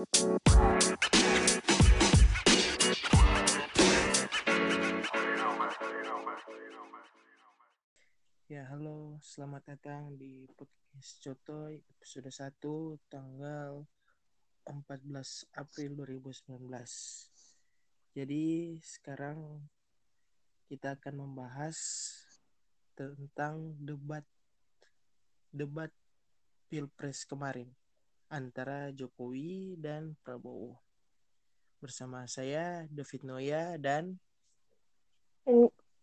Ya, halo, selamat datang di podcast Cotoy episode 1 tanggal 14 April 2019. Jadi, sekarang kita akan membahas tentang debat debat Pilpres kemarin antara Jokowi dan Prabowo. Bersama saya David Noya dan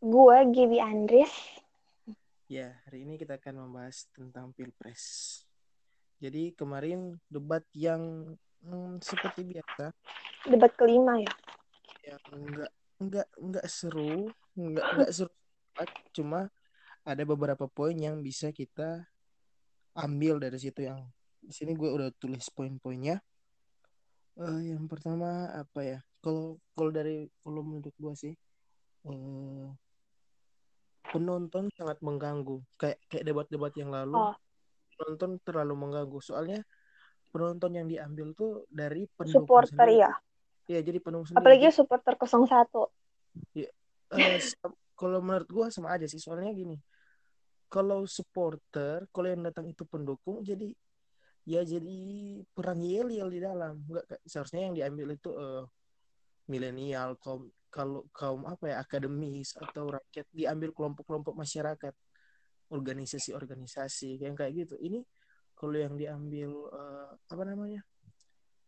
gue Gibi Andris. Ya, hari ini kita akan membahas tentang Pilpres. Jadi kemarin debat yang hmm, seperti biasa, Debat kelima ya. yang enggak enggak enggak seru, enggak enggak seru cuma ada beberapa poin yang bisa kita ambil dari situ yang di sini gue udah tulis poin-poinnya. Eh, yang pertama apa ya? Kalau kalau dari kalau menurut gue sih eh, penonton sangat mengganggu kayak kayak debat-debat yang lalu Oh, penonton terlalu mengganggu soalnya penonton yang diambil tuh dari pendukung supporter sendiri ya. ya jadi pendukung sendiri Apalagi supporter 01. eh, sa- kalau menurut gua sama aja sih soalnya gini kalau supporter kalau yang datang itu pendukung jadi ya jadi perang yel-yel di dalam. Nggak kayak- seharusnya yang diambil itu eh, milenial kaum kalau kaum apa ya akademis atau rakyat diambil kelompok-kelompok masyarakat organisasi-organisasi yang kayak gitu. Ini kalau yang diambil eh, apa namanya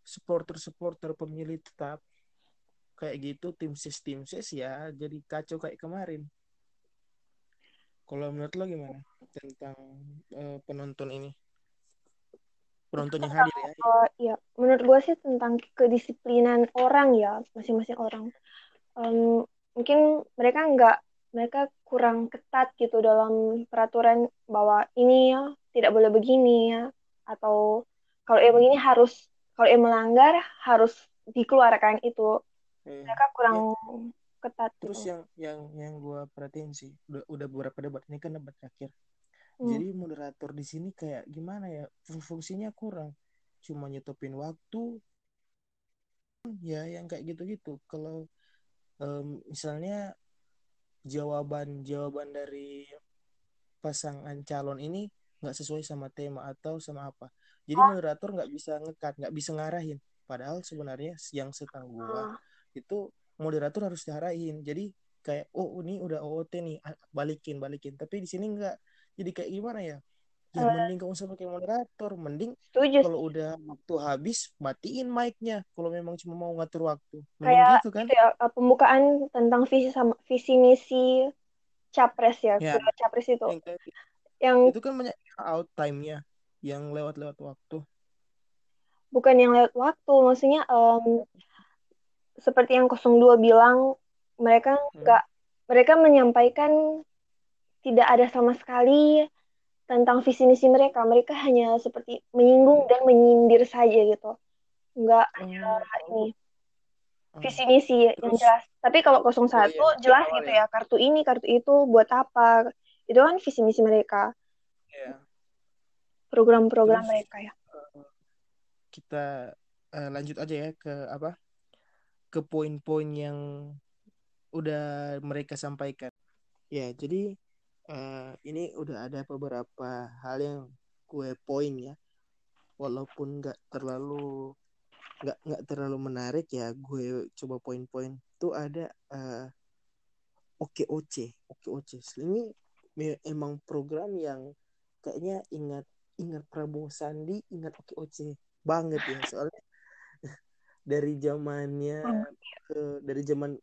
supporter-supporter pemilih tetap kayak gitu tim ses tim ses ya jadi kacau kayak kemarin. Kalau menurut lo gimana tentang eh, penonton ini penonton yang hadir ya Oh, ya, menurut gue sih tentang kedisiplinan orang ya, masing-masing orang. Em, mungkin mereka nggak, mereka kurang ketat gitu dalam peraturan bahwa ini ya tidak boleh begini ya, atau kalau yang begini harus, kalau yang melanggar harus dikeluarkan itu. Eh, Mereka kurang ya, ketat terus gitu. yang yang yang gue perhatiin sih udah, udah beberapa debat ini kan debat terakhir Hmm. jadi moderator di sini kayak gimana ya fung- fungsinya kurang. Cuma nyetopin waktu. Ya yang kayak gitu-gitu. Kalau em, misalnya jawaban jawaban dari pasangan calon ini nggak sesuai sama tema atau sama apa. Jadi moderator nggak bisa ngekat nggak bisa ngarahin. Padahal sebenarnya yang setahu gua Ah, itu moderator harus diarahin jadi kayak oh ini udah OOT nih ah, balikin balikin. Tapi di sini nggak jadi kayak gimana ya? Ya eh, mending gak usah pakai moderator. Mending setuju kalau udah waktu habis matiin mic-nya. Kalau memang cuma mau ngatur waktu. Mending Kayak gitu kan? ya, eh, pembukaan tentang visi sama visi misi capres ya, ya. capres itu. yang kayak Yang itu kan banyak out time-nya yang lewat-lewat waktu. Bukan yang lewat waktu, maksudnya em, seperti yang 02 bilang, mereka Hmm. nggak, mereka menyampaikan tidak ada sama sekali tentang visi misi mereka. Mereka hanya seperti menyinggung dan menyindir saja gitu. Nggak ada oh, ini oh. visi misi yang jelas. Tapi kalau oh 01 iya jelas awal gitu ya ya, kartu ini, kartu itu buat apa. Itu kan visi misi mereka, ya program-program terus mereka ya. eh, kita eh, lanjut aja ya ke apa ke poin-poin yang udah mereka sampaikan ya jadi eh, ini udah ada beberapa hal yang gue poin ya. Walaupun nggak terlalu nggak nggak terlalu menarik ya gue coba poin-poin. Tuh ada eh, OKOC OKOC ini emang program yang kayaknya ingat ingat Prabowo Sandi ingat OKOC banget ya. Soalnya dari zamannya ke dari zaman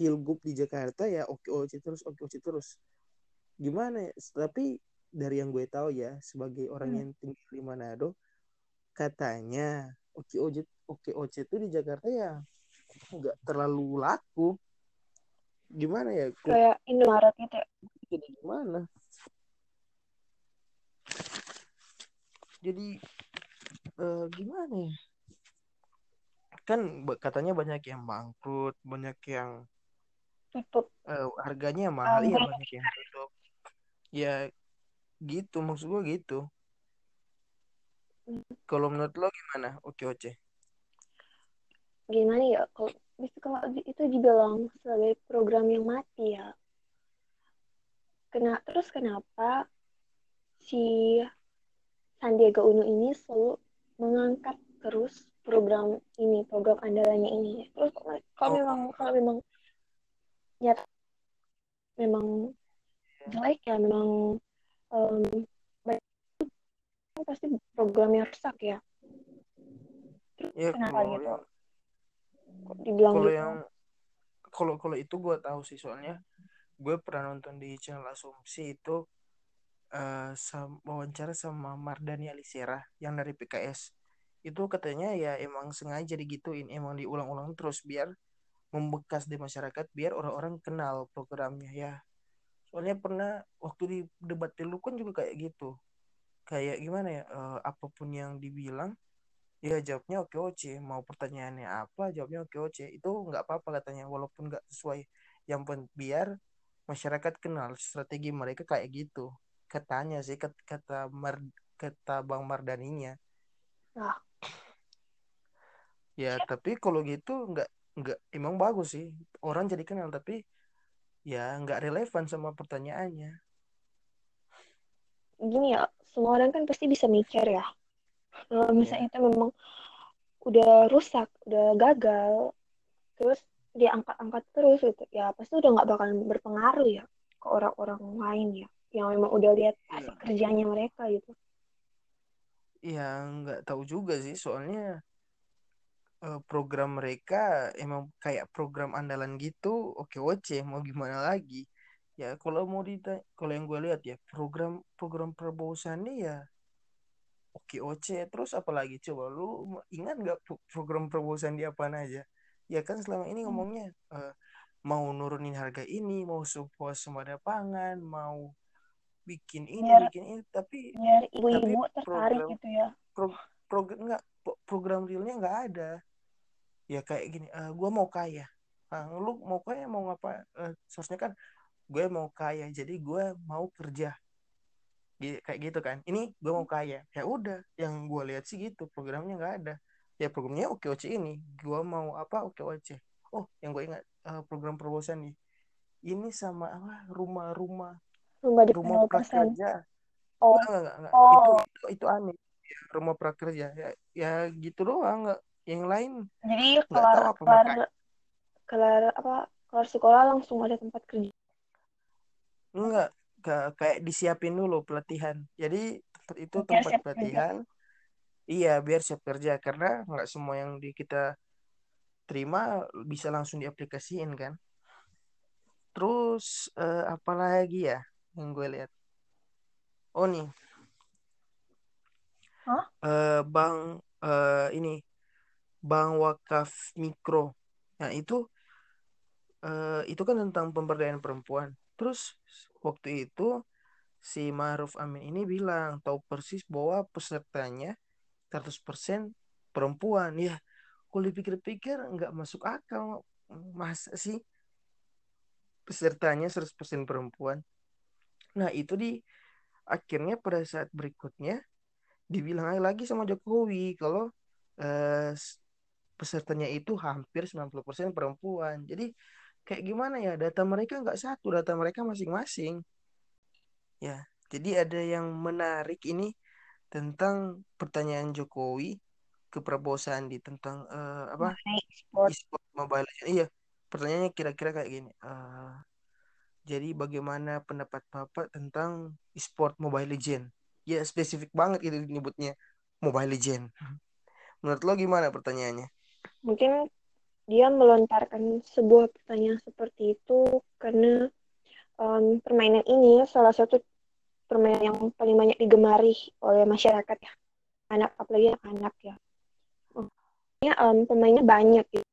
pilgub di Jakarta ya OKOC terus OKOC terus gimana ya tapi dari yang gue tahu ya sebagai orang Hmm. yang tinggal di Manado katanya OKOC OKOC itu di Jakarta ya nggak terlalu laku gimana ya Kayak Indomaret gitu ya. jadi gimana jadi eh, gimana ya kan katanya banyak yang bangkrut banyak yang Tutup. eh, harganya mahal iya Um, banyak yang ya gitu maksud gua gitu. Kalau menurut lo gimana oke oke gimana ya kalau bisa kalau itu dibilang sebagai program yang mati ya. Kena terus kenapa si Sandiaga Uno ini selalu mengangkat terus program ini program andalannya ini? Terus kalau Oh. memang kalau memang nyata memang jelek ya memang kan pasti programnya rusak ya. Ya kenapa kalau gitu? yang Kok dibilang kalau gitu? yang kalau kalau itu gue tahu sih soalnya gue pernah nonton di channel Asumsi itu eh sam- wawancara sama Mardani Alisera yang dari PKS itu katanya ya emang sengaja digituin emang diulang-ulang terus biar membekas di masyarakat biar orang-orang kenal programnya ya soalnya pernah waktu di debat pilu kan juga kayak gitu. Kayak gimana ya eh, apa pun yang dibilang ya jawabnya oke oce. Mau pertanyaannya apa jawabnya oke oce. Itu nggak apa-apa katanya walaupun nggak sesuai. Yang pen biar masyarakat kenal strategi mereka kayak gitu. Katanya sih kat- kata Mar kata Bang Mardaninya. Nah ya tapi kalau gitu nggak nggak emang bagus sih. Orang jadi kenal tapi ya nggak relevan sama pertanyaannya. Gini ya semua orang kan pasti bisa mikir ya. Kalau ya misalnya itu memang udah rusak udah gagal terus dia angkat-angkat terus gitu ya pasti udah nggak bakal berpengaruh ya ke orang-orang lain ya yang memang udah lihat hasil ya kerjanya mereka gitu. Ya nggak tahu juga sih soalnya eh, program mereka emang kayak program andalan gitu. Oke oce mau gimana lagi? Ya kalau mau ditanya kalau yang gue lihat ya program program Prabowo Sandi ya oke oce. Terus apalagi coba lu ingat nggak pro- program Prabowo Sandi apaan aja? Ya kan selama ini Hmm. ngomongnya eh, mau nurunin harga ini mau swasembada pangan mau bikin ini biar bikin ini. Tapi biar tapi ibu-ibu tertarik program gitu ya. pro, program nggak pro- program realnya nggak ada ya kayak gini eh gue mau kaya. Ah, lu mau kaya mau ngapa Eh, seharusnya kan gue mau kaya jadi gue mau kerja. Gi- kayak gitu kan. Ini gue mau kaya. Ya udah yang gue lihat sih gitu programnya nggak ada. Ya programnya oke oce ini. Gue mau apa oke oce oh yang gue ingat eh, program perbosan nih. Ini sama apa rumah-rumah. Rumah di rumah 0% prakerja. Oh. Enggak enggak enggak. Itu oh. Itu itu aneh. Ya, rumah prakerja. Ya ya gitu doang nggak yang lain jadi kelar apa kelar kelar apa kelar sekolah langsung ada tempat kerja Enggak, Ka- kayak disiapin dulu pelatihan. Jadi tempat itu biar tempat siap kerja pelatihan, iya biar siap kerja karena nggak semua yang di kita terima bisa langsung diaplikasiin kan. Terus eh, apa lagi ya yang gue lihat? Oh nih, Hah? eh, Bang eh, ini Bang Wakaf Mikro. Nah itu eh, itu kan tentang pemberdayaan perempuan. Terus waktu itu si Ma'ruf Amin ini bilang tahu persis bahwa pesertanya 100% perempuan ya kalau dipikir-pikir nggak masuk akal masa sih pesertanya 100% perempuan nah itu di akhirnya pada saat berikutnya dibilang lagi sama Jokowi kalau eh, pesertanya itu hampir 90% perempuan jadi kayak gimana ya data mereka nggak satu data mereka masing-masing ya jadi ada yang menarik ini tentang pertanyaan Jokowi ke Prabowo Sandi tentang eh, apa e-sport Mobile Legends. Iya, pertanyaannya kira-kira kayak gini. Eh, jadi bagaimana pendapat Bapak tentang e-sport Mobile Legend? Ya spesifik banget itu nyebutnya Mobile Legend. Menurut lo gimana pertanyaannya? Mungkin dia melontarkan sebuah pertanyaan seperti itu karena em, permainan ini salah satu permainan yang paling banyak digemari oleh masyarakat ya anak apalagi anak ya ya em, pemainnya banyak gitu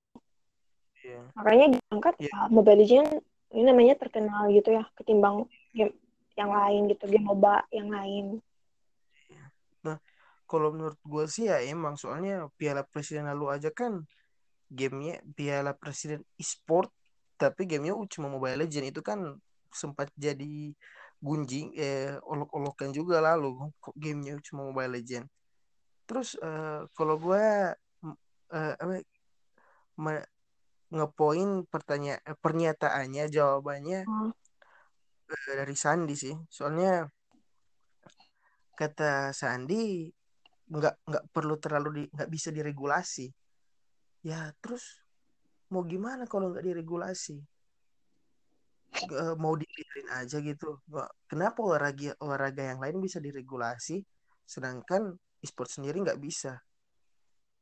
Iya. makanya diangkat Iya. ya, Mobile Legends ini namanya terkenal gitu ya ketimbang game yang lain gitu game MOBA yang lain kalau menurut gue sih ya emang soalnya Piala Presiden lalu aja kan gamenya Piala Presiden e-sport tapi gamenya cuma Mobile Legend itu kan sempat jadi gunjing eh olok-olokan juga lalu kok gamenya cuma Mobile Legend terus eh, kalau gue eh, apa, me- ngepoin pertanyaan pernyataannya jawabannya Oh, eh, dari Sandi sih. Soalnya kata Sandi nggak nggak perlu terlalu di nggak bisa diregulasi. Ya terus mau gimana kalau nggak diregulasi? Nggak- mau dibiarin aja gitu. Kenapa olahraga olahraga yang lain bisa diregulasi sedangkan e-sport sendiri nggak bisa?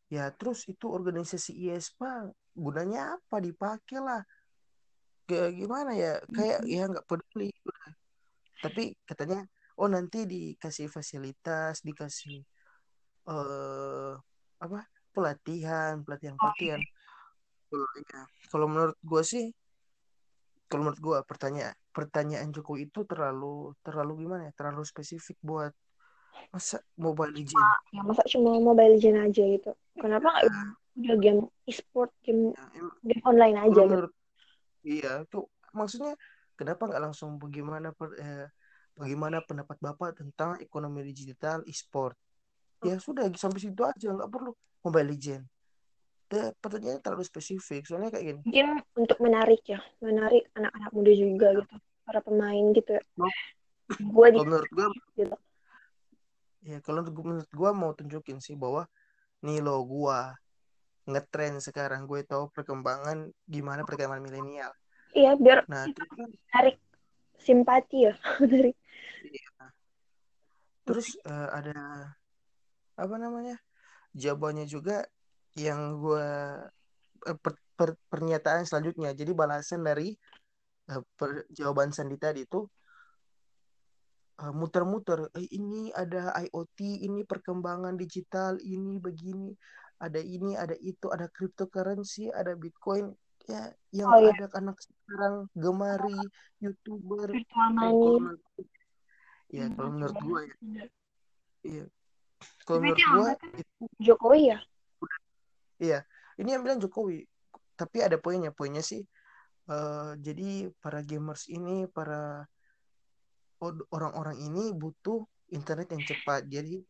Ya terus itu organisasi IESPA gunanya apa? Dipakai lah. Gimana ya? Kayak ya nggak peduli. Tapi katanya oh nanti dikasih fasilitas dikasih eh apa pelatihan pelatihan oh pelatihan. kalau ya, kalau menurut gue sih kalau menurut gue pertanyaan pertanyaan Jokowi itu terlalu terlalu gimana ya terlalu spesifik buat masa Mobile Legend. ya masa cuma Mobile Legends aja gitu. Kenapa nggak udah game e-sport, game Ya, em- game online aja gitu. menurut iya tuh maksudnya kenapa nggak langsung bagaimana per- eh, bagaimana pendapat Bapak tentang ekonomi digital e-sport ya sudah sampai situ aja nggak perlu Mobile Legend Ya, pertanyaannya terlalu spesifik soalnya kayak gini Mungkin untuk menarik ya, menarik anak-anak muda juga gitu, para pemain gitu. ya. Kalau Gue di menurut gue gitu. ya kalau menurut gua- menurut gue mau tunjukin sih bahwa nih lo gue ngetren sekarang gue tahu perkembangan gimana perkembangan milenial Iya, biar nah kan menarik simpati ya, menarik. iya. terus eh, ada apa namanya jawabannya juga yang gue eh, per- per- pernyataan selanjutnya. Jadi balasan dari eh, per- jawaban Sandi tadi itu eh, muter-muter. Eh, ini ada IoT ini perkembangan digital ini begini ada ini ada itu ada cryptocurrency ada Bitcoin. Ya yang Oh iya, ada anak sekarang gemari youtuber money. kalau ya Hmm, kalau menurut benar, gue ya. Iya kalau menurut gue itu Jokowi ya. iya ini yang bilang Jokowi. Tapi ada poinnya poinnya sih eh, jadi para gamers ini para orang-orang ini butuh internet yang cepat. Jadi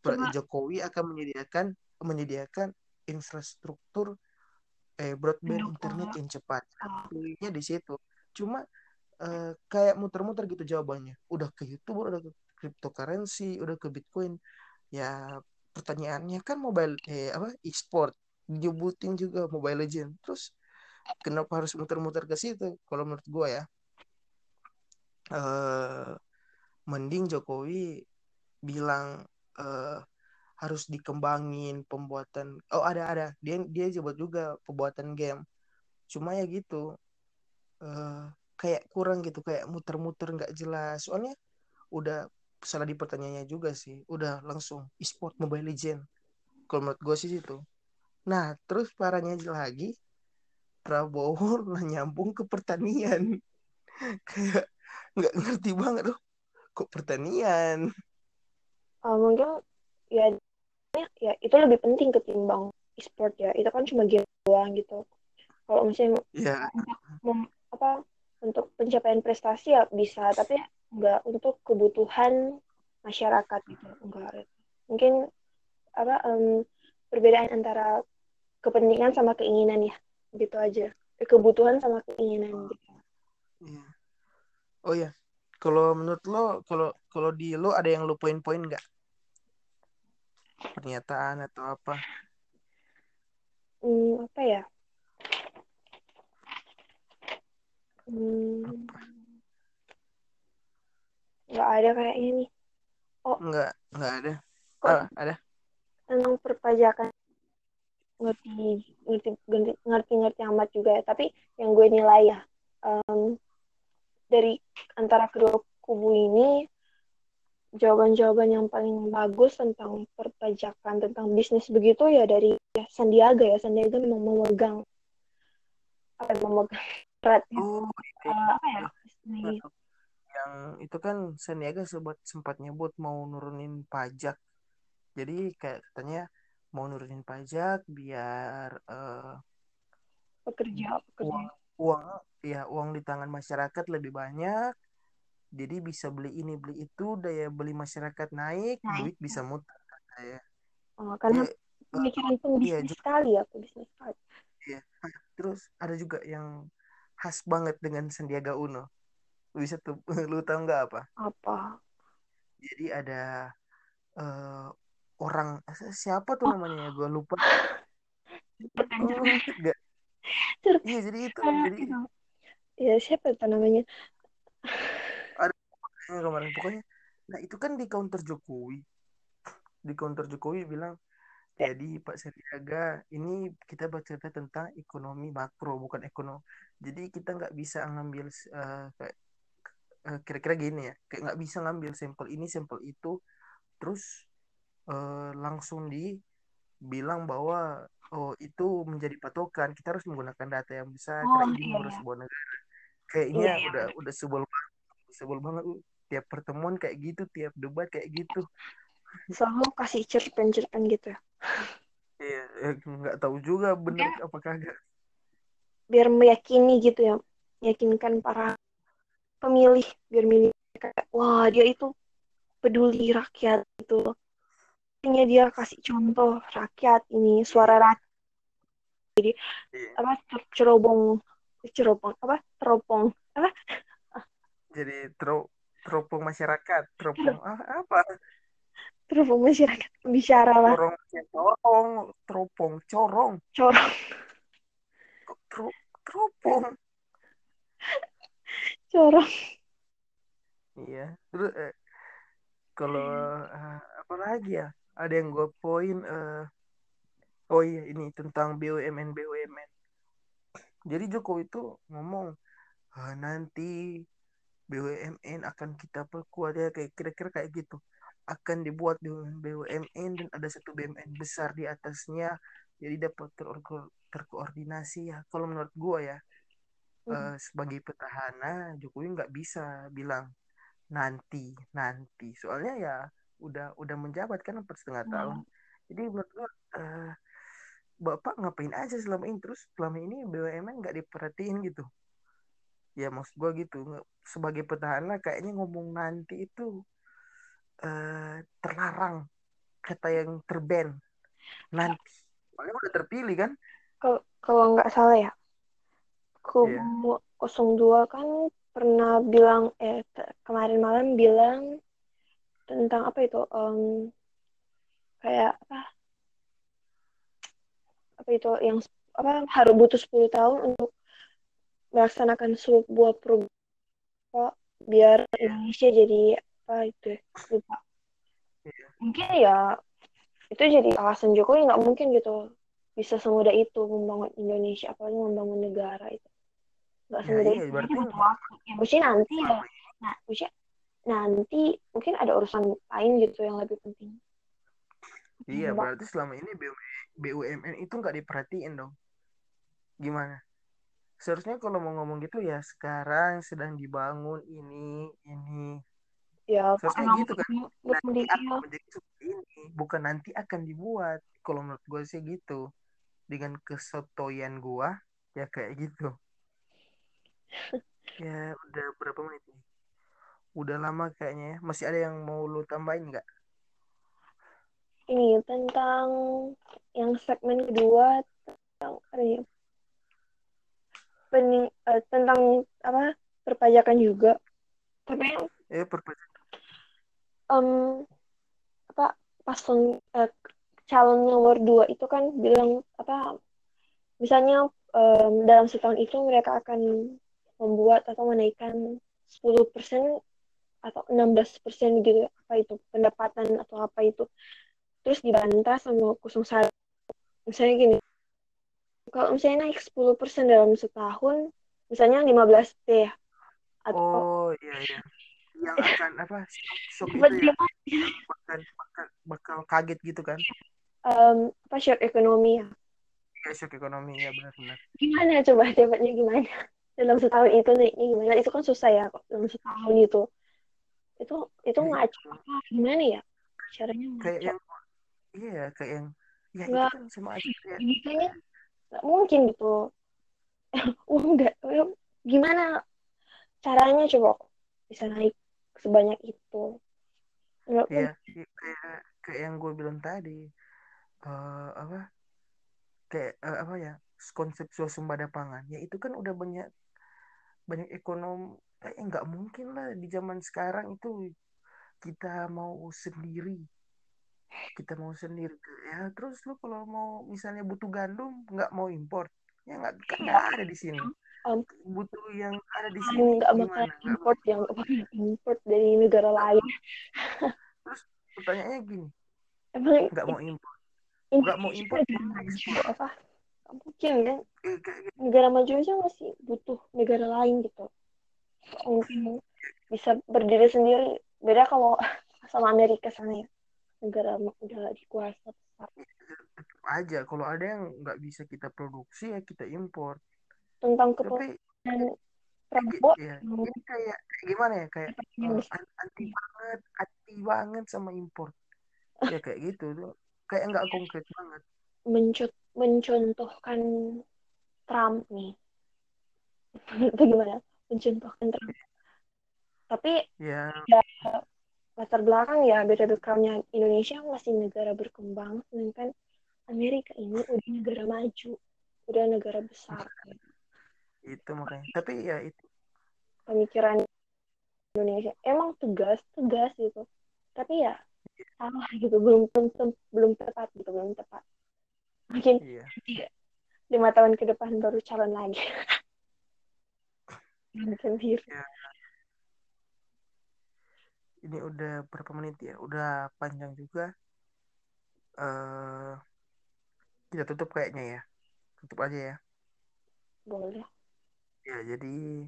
per- coba. Jokowi akan menyediakan menyediakan infrastruktur eh broadband internet uh, yang cepat. Uh, poinnya di situ. Cuma eh, kayak muter-muter gitu jawabannya. Udah ke YouTube udah ke cryptocurrency udah ke Bitcoin ya pertanyaannya kan mobile eh apa e-sport nyebutin juga Mobile Legend terus kenapa harus muter-muter ke situ? Kalau menurut gua ya. Eh mending Jokowi bilang eh, harus dikembangin pembuatan oh ada ada dia dia coba juga pembuatan game. Cuma ya gitu eh, kayak kurang gitu kayak muter-muter nggak jelas. Soalnya udah salah di pertanyaannya juga sih. Udah langsung e-sport Mobile Legend kalau menurut gue sih itu nah terus parahnya lagi Prabowo nyambung ke pertanian. Kayak nggak ngerti banget loh kok pertanian? Uh, mungkin ya ya itu lebih penting ketimbang e-sport ya. Itu kan cuma game doang gitu. Kalau misalnya ya. untuk mem- apa untuk pencapaian prestasi ya bisa, tapi nggak untuk kebutuhan masyarakat gitu. Enggak. Mungkin apa em, perbedaan antara kepentingan sama keinginan ya. Gitu aja. Kebutuhan sama keinginan gitu. iya. oh ya kalau menurut lo kalau kalau di lo ada yang lo poin-poin nggak pernyataan atau apa Hmm, apa ya? Hmm, apa nggak ada kayaknya nih. Oh, nggak nggak ada. Kok ah ada. tentang perpajakan. Ngerti ngerti ngerti ngerti amat juga ya. Tapi yang gue nilai ya em, dari antara kedua kubu ini jawaban-jawaban yang paling bagus tentang perpajakan tentang bisnis begitu ya dari ya, Sandiaga ya. Sandiaga memang memegang apa ya, memegang erat ya. oh Eh, apa ya? iya. yang itu kan Sandiaga sempat sempat nyebut mau nurunin pajak. Jadi kayak katanya mau nurunin pajak biar eh, pekerja pekerja. uang uang ya uang di tangan masyarakat lebih banyak. Jadi bisa beli ini beli itu daya beli masyarakat naik nah duit bisa muter katanya. Oh, karena ya pemikiran iya pembisnis juga sekali ya pembisnis sekali. Iya. Terus ada juga yang khas banget dengan Sandiaga Uno. Lu bisa tuh, lu tahu nggak apa? Apa? Jadi ada eh, orang siapa tuh Oh, namanya ya? Gue lupa. gak? Cerpen. Iya, jadi itu. Jadi. Ya, siapa itu namanya? ada kemarin pokoknya. Nah itu kan di counter Jokowi. Di counter Jokowi bilang Jadi Pak Sandiaga, ini kita bercerita tentang ekonomi makro, bukan ekonomi. Jadi kita nggak bisa ngambil eh, eh, kira-kira gini ya, kayak nggak bisa ngambil sampel ini, sampel itu, terus eh, langsung dibilang bahwa oh itu menjadi patokan. Kita harus menggunakan data yang besar Oh, karena ini iya, iya. sebuah negara. Kayaknya Iya, iya, udah udah sebel banget, sebel banget. uh. Tiap pertemuan kayak gitu, tiap debat kayak gitu. Selalu kasih cerpen-cerpen gitu ya. Iya, eh, nggak tahu juga bener Mungkin apa kagak. biar meyakini gitu ya. Meyakinkan para pemilih. Biar milih kayak, wah dia itu peduli rakyat gitu. Akhirnya dia kasih contoh rakyat ini, suara rakyat. iya. Apa, cer- cerobong. Cerobong. Apa? Teropong. Apa? jadi tro teropong masyarakat teropong ah, apa Teropong masyarakat. Bicara lah. corong corong teropong corong Corong. Teropong Corong. iya terus eh, kalau eh, apa lagi ya ada yang gue poin eh, oh iya ini tentang BUMN BUMN jadi Jokowi itu ngomong "Ah, nanti BUMN akan kita perkuat ya kayak kira-kira kayak gitu akan dibuat BUMN BUMN dan ada satu BUMN besar di atasnya. Jadi dapat teror- terkoordinasi ya. Kalau menurut gua ya Hmm. eh, sebagai petahana Jokowi nggak bisa bilang nanti nanti. Soalnya ya udah udah menjabat kan empat setengah tahun. Nah, jadi menurut gua eh, bapak ngapain aja selama ini? Terus selama ini BUMN nggak diperhatiin gitu. Ya maksud gua gitu. Sebagai petahana kayaknya ngomong nanti itu eh, terlarang kata yang terban nanti. Soalnya udah terpilih kan? Kalau kalau nggak salah ya, kubu 02 kan pernah bilang eh kemarin malam bilang tentang apa itu em, kayak apa? Apa itu yang apa harus butuh 10 tahun untuk melaksanakan sebuah program kok, biar Iya. Indonesia jadi apa itu ya, lupa. Iya. mungkin ya itu jadi alasan Jokowi nggak mungkin gitu bisa semudah itu membangun Indonesia apalagi membangun negara itu. Nggak Ya semudah iya itu. berarti butuh waktu ya mesti nanti ya ini nah mesti nanti mungkin ada urusan lain gitu yang lebih penting. Iya Mbak, berarti selama ini BUMN itu nggak diperhatiin dong. Gimana? Seharusnya kalau mau ngomong gitu ya sekarang sedang dibangun ini ini ya seharusnya gitu kan nanti akan menjadi seperti ini. Bukan nanti akan dibuat. Kalau menurut gue sih gitu. Dengan kesotoyan gua ya kayak gitu. Ya udah berapa menit nih? Udah lama kayaknya ya. Masih ada yang mau lu tambahin nggak? Ini tentang yang segmen kedua tentang ya, pening, eh, tentang apa? Perpajakan juga. Tapi eh perpajakan em, apa paslon eh, calon nomor dua itu kan bilang apa misalnya em, dalam setahun itu mereka akan membuat atau menaikkan 10% atau 16% gitu apa itu pendapatan atau apa itu. Terus dibantah sama 01 misalnya gini kalau misalnya naik 10% dalam setahun misalnya 15 T atau oh iya iya yang akan apa shock dapat itu ya. Bakal bakal bakal kaget gitu kan. Em, apa shock ekonomi ya? Ya shock ekonomi ya benar-benar gimana coba dapatnya gimana? Dalam setahun itu naiknya gimana? Itu kan susah ya dalam setahun itu. Itu itu ya ngaco itu apa gimana ya? Caranya kayak ngaco yang iya kayak yang ya itu nggak. kan sama aja kayak nggak mungkin gitu. Uang nggak gimana caranya coba bisa naik sebanyak itu. Ya kayak kayak yang gue bilang tadi eh apa kayak uh, apa ya konsep swasembada pangan. Ya itu kan udah banyak banyak ekonom kayak nggak mungkin lah di zaman sekarang itu kita mau sendiri. Kita mau sendiri ya. Terus lu kalau mau misalnya butuh gandum nggak mau import. Ya nggak kan nggak ada di sini um, butuh yang ada di sini nggak bakal import yang import dari negara lain. Terus pertanyaannya gini. Emang nggak mau import. nggak mau import apa? Mungkin kan? Negara maju aja masih butuh negara lain gitu. Mungkin bisa berdiri sendiri. Beda kalau sama Amerika sana ya. Negara udah dikuasa besar aja. Kalau ada yang nggak bisa kita produksi ya kita impor tentang kepemimpinan Prabowo. Ya, ini kayak gimana ya? Kayak uh, anti banget anti banget sama impor. Ya kayak gitu. Tuh kayak nggak konkret banget. Mencut mencontohkan Trump nih. Bagaimana mencontohkan Trump. Tapi ya, ya latar belakang ya beda backgroundnya Indonesia masih negara berkembang. Sedangkan Amerika ini udah negara maju udah negara besar itu makanya. Tapi ya itu. Pemikiran Indonesia. Emang tegas tegas gitu. Tapi ya salah gitu. Belum belum belum tepat gitu belum tepat. Mungkin iya. lima tahun ke depan baru calon lagi. Mungkin ya. ini udah berapa menit ya? Udah panjang juga. Uh, kita tutup kayaknya ya. Tutup aja ya. Boleh Ya, jadi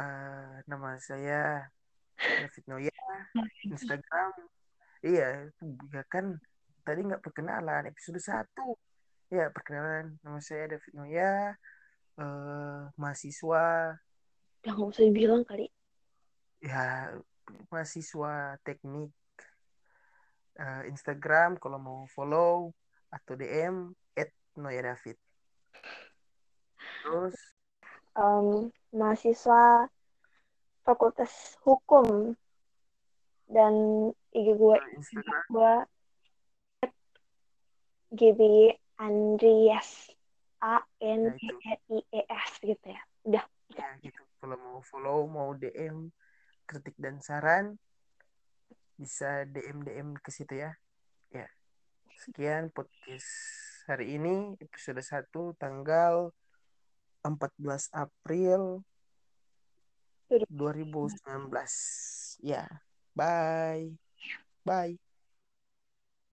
uh, nama saya David Noya, Instagram. Iya, ya kan tadi nggak perkenalan episode satu. Ya, perkenalan nama saya David Noya, uh, mahasiswa. Yang nggak usah dibilang kali. Ya, mahasiswa teknik. Uh, Instagram kalau mau follow atau DM at Noya David terus? Um, mahasiswa fakultas hukum dan IG gue Instagram. gue GB Andreas. A N D R I E S gitu ya. Udah. Ya gitu. Kalau mau follow mau DM kritik dan saran bisa DM DM ke situ ya. Ya. Sekian podcast hari ini episode 1 tanggal 14 April 2019. Ya, bye. Bye.